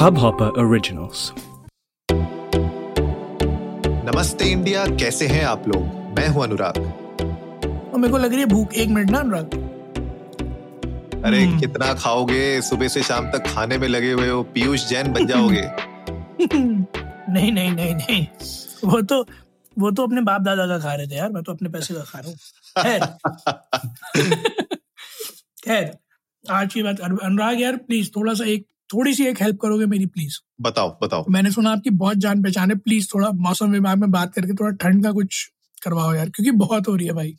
Hubhopper Originals. नमस्ते India कैसे हैं आप लोग? मैं हूँ अनुराग। और मेरे को लग रही है भूख एक मिनट ना अनुराग? अरे हम्म। कितना खाओगे? सुबह से शाम तक खाने में लगे हुए हो पीयूष जैन बन जाओगे। नहीं नहीं नहीं नहीं। वो तो वो तो अपने बाप दादा का खा रहे थे यार मैं तो अपने पैसे का खा रहा हूँ। खैर। खैर आज की बात अनुराग यार प्लीज़ थोड़ा सा एक थोड़ी सी एक हेल्प करोगे मेरी प्लीज़ बताओ बताओ। मैंने सुना आपकी बहुत जान पहचान है। प्लीज़ थोड़ा मौसम विभाग में बात करके थोड़ा ठंड का कुछ करवाओ यार क्योंकि बहुत हो रही है भाई।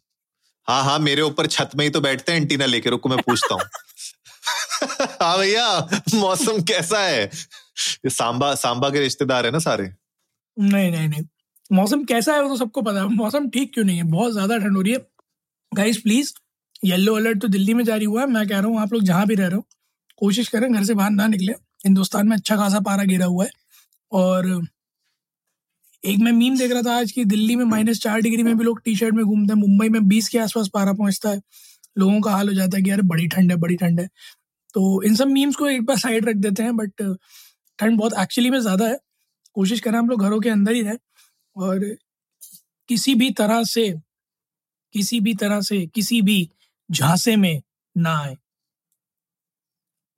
हाँ हाँ मेरे ऊपर छत में ही तो बैठते हैं एंटीना लेके रुको मैं पूछता हूँ। हाँ भैया मौसम कैसा है? सांबा सांबा के रिश्तेदार है ना सारे? नहीं नहीं नहीं। मौसम कैसा है वो तो सबको पता है। मौसम ठीक क्यों नहीं है? बहुत ज़्यादा ठंड हो रही है। गाइस प्लीज़ येलो अलर्ट तो दिल्ली में जारी हुआ है। मैं कह रहा हूँ आप लोग जहाँ भी रह रहे हो कोशिश करें घर से बाहर ना निकले। हिंदुस्तान में अच्छा खासा पारा गिरा हुआ है। और एक मैं मीम देख रहा था आज की दिल्ली में माइनस चार डिग्री में भी लोग टी शर्ट में घूमते हैं। मुंबई में बीस के आसपास पारा पहुँचता है। लोगों का हाल हो जाता है कि यार बड़ी ठंड है, बड़ी ठंड है। तो इन सब मीम्स को एक बार साइड रख देते हैं बट ठंड बहुत एक्चुअली में ज़्यादा है। कोशिश करें हम लोग घरों के अंदर ही रहें। और किसी भी तरह से, किसी भी तरह से, किसी भी झांसे में ना आए।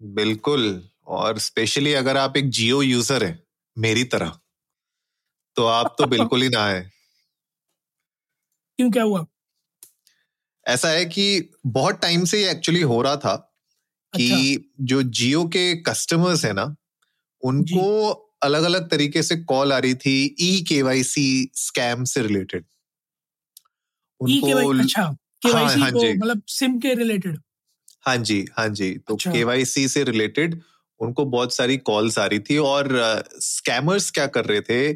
बिल्कुल। और स्पेशली अगर आप एक जियो यूज़र है मेरी तरह तो आप तो बिल्कुल ही ना आए। क्यों क्या हुआ? ऐसा है कि बहुत टाइम से ये एक्चुअली हो रहा था कि अच्छा। जो जियो के कस्टमर्स है ना उनको अलग अलग तरीके से कॉल आ रही थी ई केवाईसी स्कैम से रिलेटेड ई के वाई अच्छा हाँ को जी। मतलब सिम के रिलेटेड हाँ जी हाँ जी। तो अच्छा। केवाईसी से रिलेटेड उनको बहुत सारी कॉल्स आ रही थी और स्कैमर्स क्या कर रहे थे?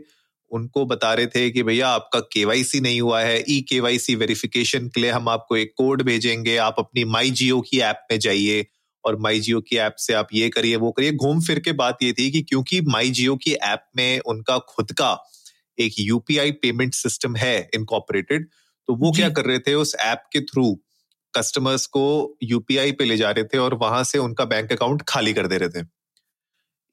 उनको बता रहे थे कि भैया आपका केवाईसी नहीं हुआ है ई केवाईसी वेरिफिकेशन के लिए हम आपको एक कोड भेजेंगे आप अपनी माई जियो की ऐप में जाइए और माई जियो की ऐप से आप ये करिए वो करिए। घूम फिर के बात ये थी कि क्योंकि माई जियो की ऐप में उनका खुद का एक यूपीआई पेमेंट सिस्टम है इनकॉपरेटेड तो वो क्या कर रहे थे उस ऐप के थ्रू कस्टमर्स को यूपीआई पे ले जा रहे थे और वहाँ से उनका बैंक अकाउंट खाली कर दे रहे थे।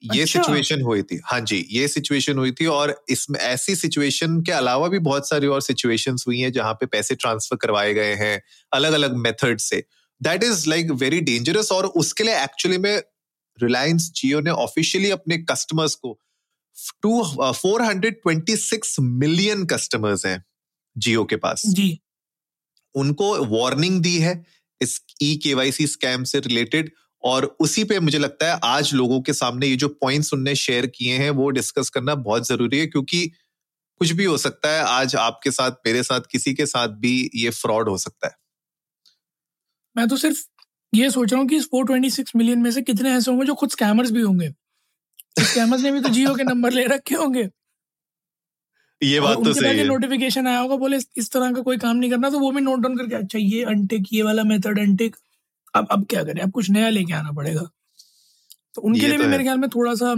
ये अच्छा। सिचुएशन हुई थी। हाँ जी ये सिचुएशन हुई थी और इसमें ऐसी सिचुएशन के अलावा भी बहुत सारी और सिचुएशंस हुई हैं जहाँ पे पैसे ट्रांसफ़र करवाए गए हैं अलग अलग मेथड से। That is like very dangerous और उसके लिए एक्चुअली में रिलायंस जियो ने ऑफिशियली अपने कस्टमर्स को two four hundred twenty six million customers हैं जियो के पास। जी। उनको वार्निंग दी है इस ई केवाईसी स्कैम से रिलेटेड और उसी पे मुझे लगता है आज लोगों के सामने ये जो पॉइंट्स उनने शेयर किए हैं वो डिस्कस करना बहुत ज़रूरी है क्योंकि कुछ भी हो सकता है आज आपके साथ मेरे साथ किसी के साथ भी ये फ्रॉड हो सकता है। मैं तो सिर्फ़ ये सोच रहा हूँ कि इस 426 मिलियन में से कितने ऐसे होंगे जो खुद स्कैमर्स भी होंगे। स्कैमर्स ने भी तो जियो के नंबर ले रखे होंगे। ये बात तो सही है। नोटिफिकेशन आया होगा बोले इस- तरह का कोई काम नहीं करना। तो वो भी नोट डाउन करके अच्छा ये अनटिक ये वाला मेथड अनटिक अब अब क्या करें? अब कुछ नया लेके आना पड़ेगा। तो उनके लिए तो भी मेरे ख्याल में थोड़ा सा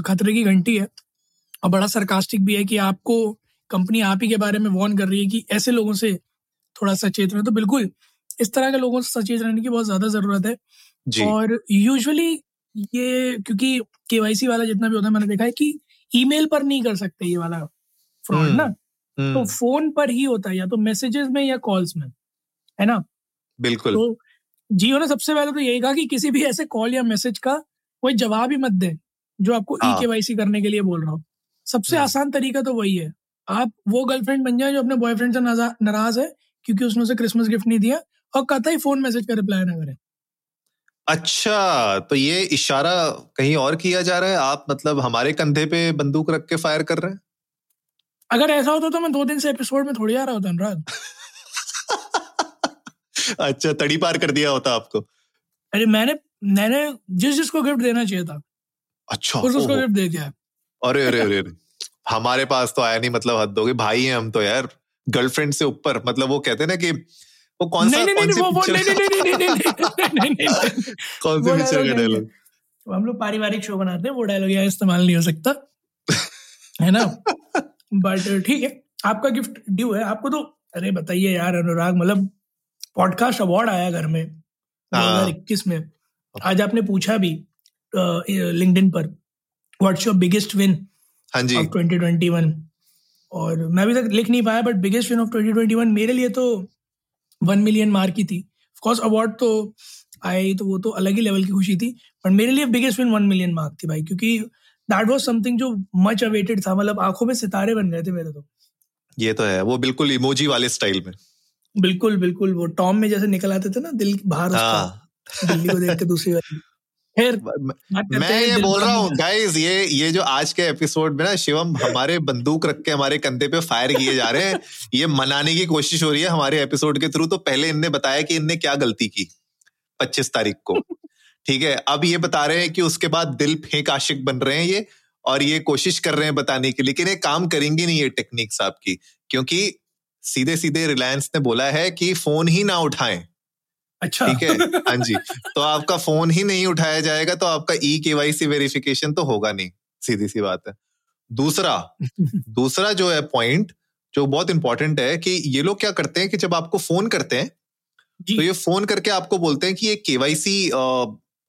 खतरे की घंटी है। और बड़ा सरकास्टिक भी है कि आपको कंपनी आप ही के बारे में वॉर्न कर रही है कि ऐसे लोगों से थोड़ा सचेत रहे। तो बिल्कुल इस तरह के लोगों से सचेत रहने की बहुत ज़्यादा ज़रूरत है। जी। और यूजुअली ये क्योंकि केवाईसी वाला जितना भी होता है मैंने देखा है कि ईमेल पर नहीं कर सकते ये वाला फ्रॉड हम्म, ना तो हम्म, फ़ोन पर ही होता है या तो मैसेजेस में या कॉल्स में है ना? बिल्कुल। तो जियो ने सबसे पहले तो यही कहा कि किसी भी ऐसे कॉल या मैसेज का कोई जवाब ही मत दे जो आपको ई हाँ। केवाईसी करने के लिए बोल रहा हूँ। सबसे हम्म। आसान तरीका तो वही है। आप वो गर्लफ्रेंड बन जाए जो अपने बॉयफ्रेंड से नाराज़ है क्योंकि उसने उसे क्रिसमस गिफ्ट नहीं दिया और कतई फ़ोन मैसेज का रिप्लाई ना करें। अच्छा तो ये इशारा कहीं और किया जा रहा है? आप मतलब हमारे कंधे पे बंदूक रख के फायर कर रहे हैं? अगर ऐसा होता तो मैं दो दिन से एपिसोड में थोड़ी आ रहा होता अनुराग अच्छा तड़ी पार कर दिया होता आपको अरे मैंने मैंने जिस जिसको गिफ्ट देना चाहिए था अच्छा उस उसको गिफ्ट दे दिया अरे अरे अरे हमारे पास तो आया नहीं मतलब हद हो गई भाई हैं हम तो यार गर्लफ्रेंड से ऊपर मतलब वो कहते ना कि वो कौन सा कौन सी कौन सी पिक्चर का डायलॉग हम लोग पारिवारिक शो बनाते हैं वो डायलॉग यहाँ इस्तेमाल नहीं हो सकता है ना बट ठीक है आपका गिफ्ट ड्यू है। आपको तो अरे बताइए यार अनुराग मतलब पॉडकास्ट अवार्ड आया घर में दो हाँ। हज़ार इक्कीस में। आज आपने पूछा भी लिंक्डइन पर व्हाट्स योर बिगेस्ट विन हाँ जी। ऑफ़ 2021 और मैं अभी तक लिख नहीं पाया बट बिगेस्ट विन ऑफ़ 2021 मेरे लिए तो वन मिलियन मार की थी। ऑफकोर्स अवार्ड तो आई तो वो तो अलग ही लेवल की खुशी थी बट मेरे लिए biggest win one million mark थी भाई क्योंकि दैट वाज समथिंग जो मच अवेटेड था मतलब आँखों में सितारे बन गए थे मेरे तो। ये तो है वो बिल्कुल इमोजी वाले स्टाइल में। बिल्कुल बिल्कुल वो टॉम में जैसे निकल आते थे ना दिल बाहर उसका। हाँ। दिल्ली को देख के दूसरी वाली फिर मैं ये बोल रहा हूँ गाइस ये ये जो आज के एपिसोड में ना शिवम हमारे बंदूक रख के हमारे कंधे पे फायर किए जा रहे हैं। ये मनाने की कोशिश हो रही है हमारे एपिसोड के थ्रू तो पहले इनने बताया कि इनने क्या गलती की पच्चीस तारीख को। ठीक है? अब ये बता रहे हैं कि उसके बाद दिल फेंक आशिक बन रहे हैं ये और ये कोशिश कर रहे हैं बताने की लेकिन ये काम करेंगे नहीं ये टेक्निक्स आपकी क्योंकि सीधे सीधे रिलायंस ने बोला है कि फ़ोन ही ना उठाएँ। अच्छा। ठीक है? हाँ जी। तो आपका फ़ोन ही नहीं उठाया जाएगा तो आपका ई केवाईसी वेरिफिकेशन तो होगा नहीं सीधी सी बात है। दूसरा दूसरा जो है पॉइंट जो बहुत इंपॉर्टेंट है कि ये लोग क्या करते हैं कि जब आपको फ़ोन करते हैं तो ये फ़ोन करके आपको बोलते हैं कि ये केवाईसी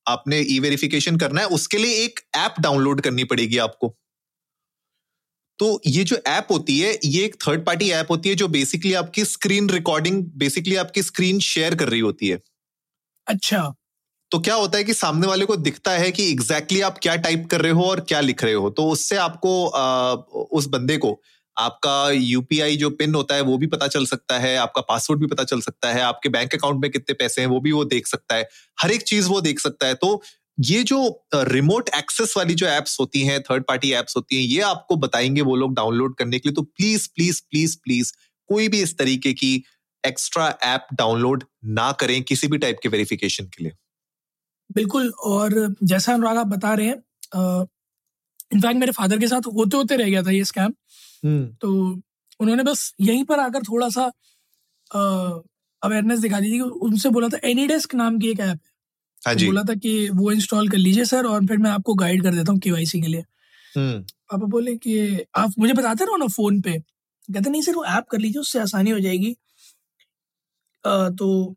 आपने ई वेरिफिकेशन करना है उसके लिए एक ऐप डाउनलोड करनी पड़ेगी आपको। तो ये जो ऐप होती है ये एक थर्ड पार्टी ऐप होती है जो बेसिकली आपकी स्क्रीन रिकॉर्डिंग बेसिकली आपकी स्क्रीन शेयर कर रही होती है। अच्छा। तो क्या होता है कि सामने वाले को दिखता है कि एग्जैक्टली exactly आप क्या टाइप कर रहे हो और क्या लिख रहे हो तो उससे आपको आ, उस बंदे को आपका यूपीआई जो पिन होता है वो भी पता चल सकता है, आपका पासवर्ड भी पता चल सकता है, आपके बैंक अकाउंट में कितने पैसे हैं वो भी वो देख सकता है, हर एक चीज़ वो देख सकता है। तो ये जो रिमोट एक्सेस वाली जो एप्स होती हैं थर्ड पार्टी एप्स होती हैं, ये आपको बताएँगे वो लोग डाउनलोड करने के लिए। तो प्लीज़ प्लीज़ प्लीज़ प्लीज़ कोई भी इस तरीके की एक्स्ट्रा ऐप डाउनलोड ना करें किसी भी टाइप के वेरिफिकेशन के लिए। बिल्कुल, और जैसा अनुराग आप बता रहे हैं इनफैक्ट मेरे फादर के साथ होते होते रह गया था ये स्कैम तो उन्होंने बस यहीं पर आकर थोड़ा सा अवेयरनेस दिखा दी थी उनसे बोला था एनीडेस्क नाम की एक ऐप है। हाँ तो जी। बोला था कि वो इंस्टॉल कर लीजिए सर और फिर मैं आपको गाइड कर देता हूँ केवाईसी के लिए। हम्म। पापा बोले कि आप मुझे बताते रहो ना फ़ोन पे। कहते नहीं सर वो ऐप कर लीजिए उससे आसानी हो जाएगी। अ, तो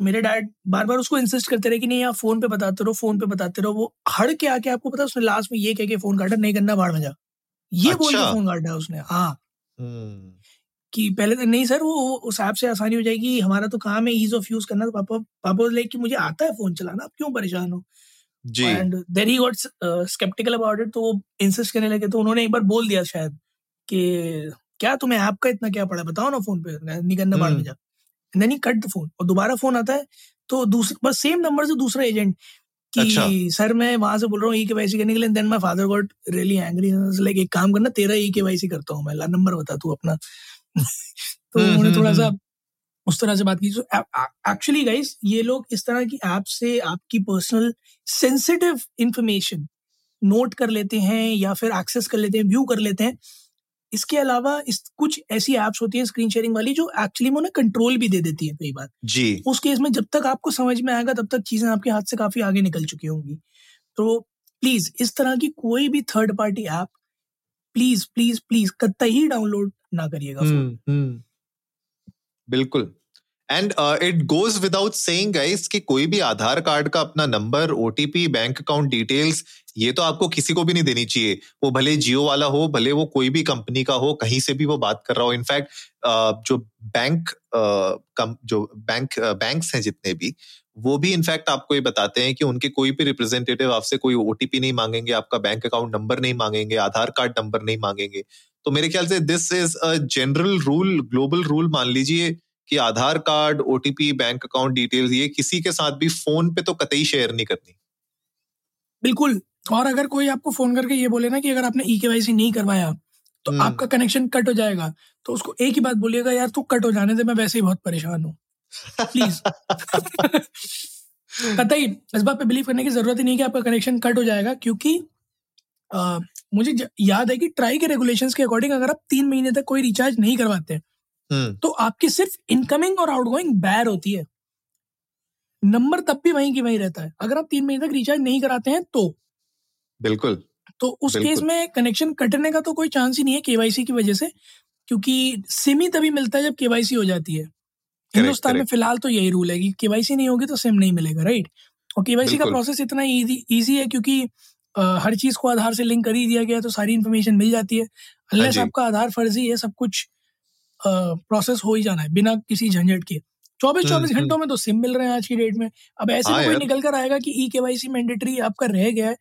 मेरे डैड बार बार उसको इंसिस्ट करते रहे कि नहीं आप फ़ोन पे बताते रहो फ़ोन पे बताते रहो। वो हड़ के आके आपको पता उसने लास्ट में ये कह के फ़ोन काटा नहीं करना बाढ़ में जा। ये अच्छा? बोल के अच्छा। फ़ोन काटा उसने हाँ हम्म, कि पहले तो नहीं सर वो उस ऐप से आसानी हो जाएगी हमारा तो काम है ईज ऑफ़ यूज़ करना तो पापा पापा बोले कि मुझे आता है फ़ोन चलाना आप क्यों परेशान हो जी and then he got skeptical about it तो वो इंसिस्ट करने लगे तो उन्होंने एक बार बोल दिया शायद कि क्या तुम्हें ऐप का इतना क्या पड़ा बताओ ना फ़ोन पे नहीं करना बाढ़ में हम्म। जा कट द फ़ोन और दोबारा फ़ोन आता है तो दूसरा बस सेम नंबर से दूसरा एजेंट कि अच्छा। सर मैं वहाँ से बोल रहा हूँ ई के वाई सी करने के लिए then my father got really angry like एक काम करना तेरा ई के वाई सी करता हूँ मैं। ला नंबर बता तू अपना. तो हम्म, उन्होंने हम्म, थोड़ा सा हम्म। उस तरह से बात की। एक्चुअली गाइस ये लोग इस तरह की ऐप से आपकी पर्सनल सेंसिटिव इंफॉर्मेशन नोट कर लेते हैं या फिर एक्सेस कर लेते हैं व्यू कर लेते हैं। इसके अलावा इस कुछ ऐसी एप्स होती है स्क्रीन शेयरिंग वाली जो एक्चुअली में उन्हें कंट्रोल भी दे देती है कई बार। जी। उस केस में जब तक आपको समझ में आएगा तब तक चीज़ें आपके हाथ से काफ़ी आगे निकल चुकी होंगी। तो प्लीज़ इस तरह की कोई भी third party app please please please कतई डाउनलोड ना करिएगा हम्म, हम्म, बिल्कुल। And it goes without saying guys कि कोई भी आधार कार्ड का अपना number OTP bank account details ये तो आपको किसी को भी नहीं देनी चाहिए। वो भले जियो वाला हो, भले वो कोई भी कंपनी का हो, कहीं से भी वो बात कर रहा हो। इनफैक्ट जो बैंक जो बैंक बैंक्स हैं जितने भी, वो भी इनफैक्ट आपको ये बताते हैं कि उनके कोई भी रिप्रेजेंटेटिव आपसे कोई ओटीपी नहीं मांगेंगे, आपका बैंक अकाउंट नंबर नहीं मांगेंगे, आधार कार्ड नंबर नहीं मांगेंगे। तो मेरे ख्याल से this is a general rule global rule मान लीजिए। कि Aadhaar card OTP bank account details ये किसी के साथ भी फ़ोन पे तो कतई शेयर नहीं करनी। बिल्कुल। और अगर कोई आपको फ़ोन करके ये बोले ना कि अगर आपने ई के नहीं करवाया तो हम्म। आपका कनेक्शन कट हो जाएगा। तो उसको एक ही बात बोलिएगा यार तू कट हो जाने दे मैं वैसे ही बहुत परेशान हूँ। प्लीज़ कतई इस बात पे बिलीव करने की ज़रूरत ही नहीं कि आपका कनेक्शन कट हो जाएगा क्योंकि अ, मुझे याद है कि ट्राई के रेगुलेशंस के अकॉर्डिंग अगर आप तीन महीने तक कोई रिचार्ज नहीं करवाते तो आपकी सिर्फ़ इनकमिंग और आउटगोइंग बैर होती है। नंबर तब भी वहीं की वहीं रहता है। अगर आप तीन महीने तक रिचार्ज नहीं कराते हैं तो। बिल्कुल। तो उस केस में कनेक्शन कटने का तो कोई चांस ही नहीं है केवाईसी की वजह से क्योंकि सिम ही तभी मिलता है जब केवाईसी हो जाती है। हिंदुस्तान में फ़िलहाल तो यही रूल है कि केवाईसी नहीं होगी तो सिम नहीं मिलेगा राइट और केवाईसी का प्रोसेस इतना ईजी है क्योंकि हर चीज़ को आधार से लिंक कर ही दिया गया तो सारी इन्फॉर्मेशन मिल जाती है। अनलेस आपका आधार फर्जी है सब कुछ प्रोसेस हो ही जाना है बिना किसी झंझट के। चौबीस चौबीस घंटों में तो सिम मिल रहे हैं आज की डेट में। अब ऐसे हाँ में कोई निकल कर आएगा कि ई के वाई सी मैंडेटरी आपका रह गया है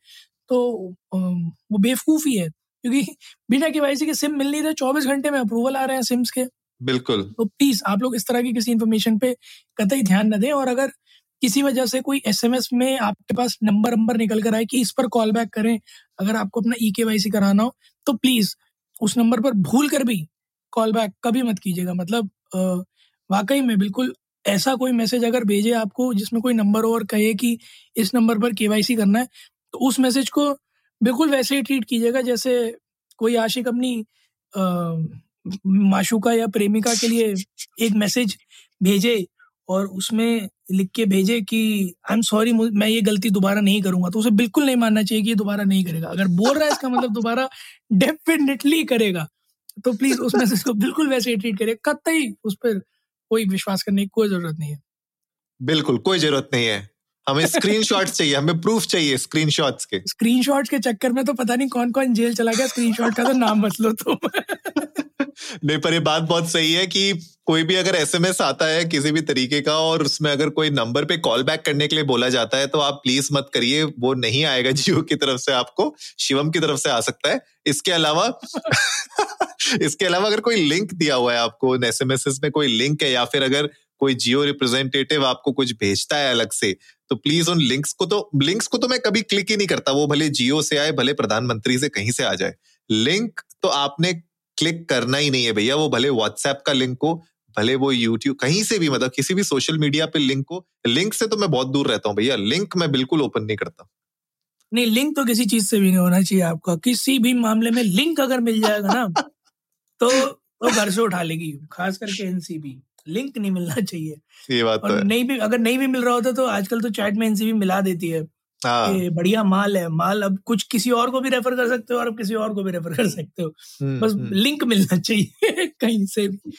तो वो बेवकूफ़ी है क्योंकि बिना के वाई सी के सिम मिल नहीं रहे चौबीस घंटे में अप्रूवल आ रहे हैं सिम्स के। बिल्कुल। तो प्लीज़ आप लोग इस तरह की किसी इन्फॉर्मेशन पे कतई ध्यान न दें और अगर किसी वजह से कोई एसएमएस में आपके पास नंबर नंबर निकल कर आए कि इस पर कॉल बैक करें अगर आपको अपना ई के वाई सी कराना हो तो प्लीज़ उस नंबर पर भूल कर भी कॉल बैक कभी मत कीजिएगा। मतलब वाकई में बिल्कुल ऐसा कोई मैसेज अगर भेजे आपको जिसमें कोई नंबर और कहे कि इस नंबर पर के करना है तो उस मैसेज को बिल्कुल वैसे ही ट्रीट कीजिएगा जैसे कोई आशिक अपनी माशुका या प्रेमिका के लिए एक मैसेज भेजे और उसमें लिख के भेजे कि आई एम सॉरी मैं ये गलती दोबारा नहीं करूँगा। तो उसे बिल्कुल नहीं मानना चाहिए कि ये दोबारा नहीं करेगा। अगर बोल रहा है इसका मतलब दोबारा डेफिनेटली करेगा। तो प्लीज़ उस मैसेज को बिल्कुल वैसे ही ट्रीट करिए। कतई उस पर कोई विश्वास करने की कोई ज़रूरत नहीं है। बिल्कुल कोई ज़रूरत नहीं है। हमें स्क्रीनशॉट्स चाहिए हमें प्रूफ चाहिए स्क्रीनशॉट्स के। स्क्रीनशॉट्स के चक्कर में तो पता नहीं कौन कौन जेल चला गया स्क्रीनशॉट का तो नाम मत लो तुम। नहीं पर ये बात बहुत सही है कि कोई भी अगर एसएमएस आता है किसी भी तरीके का और उसमें अगर कोई नंबर पे कॉल बैक करने के लिए बोला जाता है तो आप प्लीज़ मत करिए वो नहीं आएगा जियो की तरफ़ से आपको शिवम की तरफ़ से आ सकता है। इसके अलावा इसके अलावा अगर कोई लिंक दिया हुआ है आपको एस एम में कोई लिंक है या फिर अगर कोई जियो रिप्रेजेंटेटिव आपको कुछ भेजता है अलग से तो प्लीज़ उन लिंक्स को तो लिंक्स को तो मैं कभी क्लिक ही नहीं करता, वो भले जियो से आए, भले प्रधानमंत्री से कहीं से आ जाए। लिंक तो आपने क्लिक करना ही नहीं है भैया, वो भले व्हाट्सएप का लिंक हो, भले वो यूट्यूब कहीं से भी मतलब किसी भी सोशल मीडिया पे लिंक हो लिंक से तो मैं बहुत दूर रहता हूँ भैया लिंक मैं बिल्कुल ओपन नहीं करता। नहीं लिंक तो किसी चीज़ से भी नहीं होना चाहिए आपका, किसी भी मामले में लिंक अगर मिल जाएगा ना तो वो घर से उठा लेगी खास करके एनसीबी लिंक नहीं मिलना चाहिए। ये बात और नहीं भी अगर नहीं भी मिल रहा होता तो आजकल तो चैट में एनसीबी मिला देती है हाँ। बढ़िया माल है माल अब कुछ किसी और को भी रेफर कर सकते हो और अब किसी और को भी रेफर कर सकते हो। हम्म, बस लिंक हम्म। मिलना चाहिए कहीं से भी।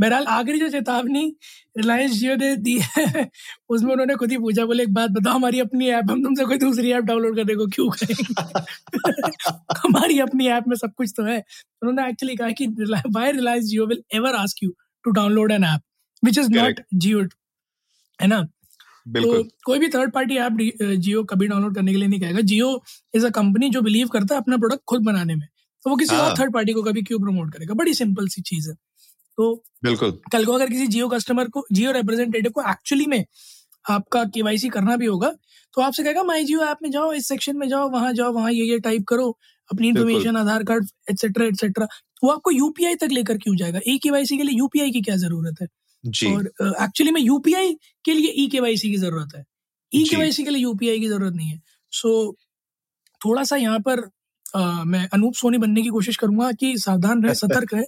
बहरहाल आखिरी जो चेतावनी रिलायंस जियो ने दी है उसमें उन्होंने खुद ही पूछा बोले एक बात बताओ हमारी अपनी ऐप हम तुमसे कोई दूसरी ऐप डाउनलोड करने को क्यों करेंगे? हमारी अपनी ऐप में सब कुछ तो है। उन्होंने एक्चुअली कहा कि why Reliance Jio will ever ask you to download an app which is not Jio है ना? तो कोई भी थर्ड पार्टी ऐप जियो कभी डाउनलोड करने के लिए नहीं कहेगा। जियो इज़ अ कंपनी जो बिलीव करता है अपना प्रोडक्ट खुद बनाने में। तो वो किसी और थर्ड हाँ। पार्टी को कभी क्यों प्रमोट करेगा? बड़ी सिंपल सी चीज़ है। तो बिल्कुल। कल को अगर किसी जियो कस्टमर को जियो रिप्रेजेंटेटिव को एक्चुअली में आपका केवाईसी करना भी होगा तो आपसे कहेगा माई जियो ऐप में जाओ इस सेक्शन में जाओ वहाँ जाओ वहाँ ये ये टाइप करो अपनी information Aadhaar card etcetera etcetera वो आपको यूपीआई तक लेकर क्यों जाएगा? ई केवाईसी के लिए यूपीआई की क्या ज़रूरत है? जी। और एक्चुअली में यूपीआई के लिए ई केवाईसी की ज़रूरत है। ई केवाईसी के लिए यूपीआई की ज़रूरत नहीं है। सो so, थोड़ा सा यहाँ पर आ, मैं अनूप सोनी बनने की कोशिश करूँगा कि सावधान रहे सतर्क रहे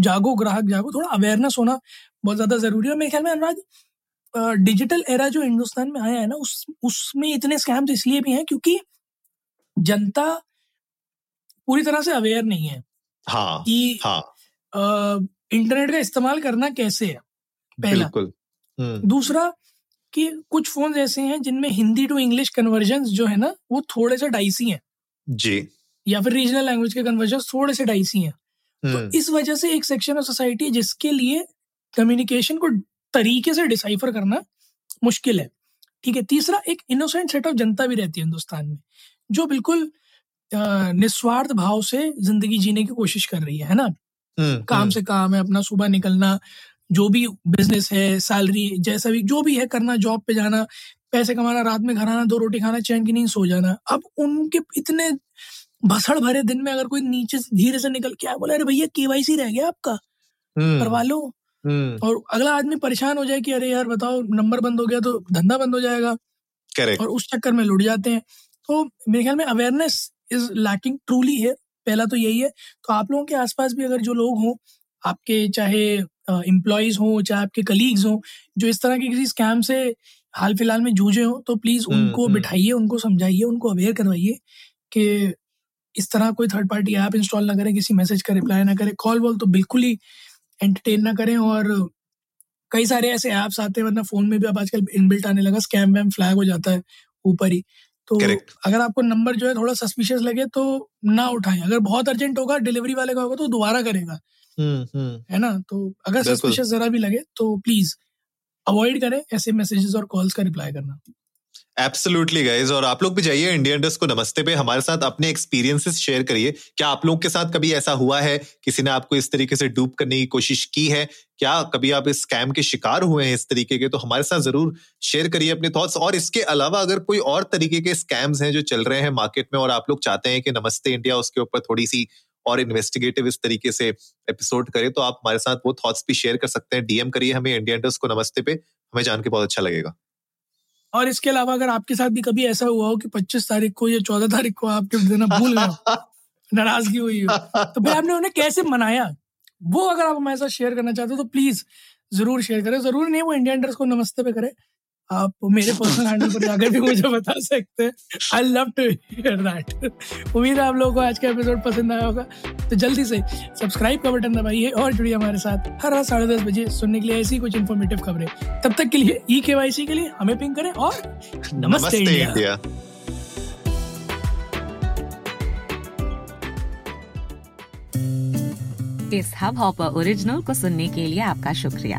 जागो ग्राहक जागो थोड़ा अवेयरनेस होना बहुत ज़्यादा ज़रूरी है। मेरे ख्याल में अनुराग डिजिटल एरा जो हिंदुस्तान में आया है ना उस उसमें इतने स्कैम्स इसलिए भी हैं क्योंकि जनता पूरी तरह से अवेयर नहीं है हाँ, कि हाँ. इंटरनेट का इस्तेमाल करना कैसे है। पहला। हम्म। दूसरा कि कुछ फ़ोन ऐसे हैं जिनमें हिंदी टू इंग्लिश कन्वर्जन जो है ना वो थोड़े से डाइसी हैं। जी। या फिर रीजनल लैंग्वेज के कन्वर्जन थोड़े से डाइसी हैं। तो हम्म। इस वजह से एक सेक्शन ऑफ़ सोसाइटी जिसके लिए कम्युनिकेशन को तरीके से डिसाइफर करना मुश्किल है। ठीक है तीसरा एक इनोसेंट सेट ऑफ़ जनता भी रहती है हिंदुस्तान में जो बिल्कुल निस्वार्थ भाव से ज़िंदगी जीने की कोशिश कर रही है है ना? हम्म, काम से काम है अपना सुबह निकलना जो भी बिज़नेस है सैलरी जैसा भी जो भी है करना जॉब पे जाना पैसे कमाना रात में घर आना दो रोटी खाना चैन की नींद सो जाना अब उनके इतने भसड़ भरे दिन में अगर कोई नीचे से धीरे से निकल के बोला अरे भैया केवाईसी रह गया आपका हम्म। करवा लो हम्म। और अगला आदमी परेशान हो जाए कि अरे यार बताओ नंबर बंद हो गया तो धंधा बंद हो जाएगा. और उस चक्कर में लुट जाते हैं तो मेरे ख्याल में अवेयरनेस इज़ लैकिंग ट्रूली है पहला तो यही है तो आप लोगों के आसपास भी अगर जो लोग हों आपके चाहे एम्प्लॉयज़ हों चाहे आपके कलीग्स हों जो इस तरह के किसी स्कैम से हाल फ़िलहाल में जूझे हों तो प्लीज़ हम्म, उनको। बिठाइए उनको समझाइए उनको अवेयर करवाइए कि इस तरह कोई थर्ड पार्टी ऐप इंस्टॉल ना करें किसी मैसेज का रिप्लाई ना करें कॉल वॉल तो बिल्कुल ही एंटरटेन ना करें और कई सारे ऐसे ऐप्स आते हैं वरना फ़ोन में भी अब आजकल इनबिल्ट आने लगा स्कैम वैम फ्लैग हो जाता है ऊपर ही। तो Correct. अगर आपको नंबर जो है थोड़ा सस्पिशियस लगे तो ना उठाएँ। अगर बहुत अर्जेंट होगा डिलीवरी वाले का होगा तो दोबारा करेगा। हम्म हम्म। है ना? तो अगर सस्पिशियस जरा भी लगे तो प्लीज़ अवॉइड करें ऐसे मैसेजेस और कॉल्स का रिप्लाई करना। एब्सोल्युटली गाइज़ और आप लोग भी जाइए इंडियन डस्ट को नमस्ते पे। हमारे साथ अपने एक्सपीरियंसेस शेयर करिए। क्या आप लोग के साथ कभी ऐसा हुआ है? किसी ने आपको इस तरीके से डूब करने की कोशिश की है? क्या कभी आप इस स्कैम के शिकार हुए हैं इस तरीके के? तो हमारे साथ ज़रूर शेयर करिए अपने थॉट्स और इसके अलावा अगर कोई और तरीके के स्कैम्स हैं जो चल रहे हैं मार्केट में और आप लोग चाहते हैं कि नमस्ते इंडिया उसके ऊपर थोड़ी सी और इन्वेस्टिगेटिव इस तरीके से एपिसोड करे तो आप हमारे साथ वो थॉट्स भी शेयर कर सकते हैं। डीएम करिए हमें इंडियन डस्ट को नमस्ते पे। हमें जान के बहुत अच्छा लगेगा। और इसके अलावा अगर आपके साथ भी कभी ऐसा हुआ हो कि 25 तारीख को या 14 तारीख को आप गिफ्ट देना भूल गए नाराज़गी हुई हो तो भाई आपने उन्हें कैसे मनाया? वो अगर आप हमारे साथ शेयर करना चाहते हो तो प्लीज़ ज़रूर शेयर करें। ज़रूर नहीं वो इंडियन ड्रेस को नमस्ते पे करें। आप मेरे पर्सनल हैंडल पर जाकर भी मुझे बता सकते हैं। I love to hear that उम्मीद है आप लोगों को आज का एपिसोड पसंद आया होगा। तो जल्दी से सब्सक्राइब का बटन दबाइए और जुड़िए हमारे साथ हर रात साढ़े दस बजे सुनने के लिए ऐसी कुछ इन्फॉर्मेटिव खबरें। तब तक के लिए ई के के लिए हमें पिंग करें और नमस्ते इंडिया। इंडिया। इस हब हॉपर ओरिजिनल को सुनने के लिए आपका शुक्रिया।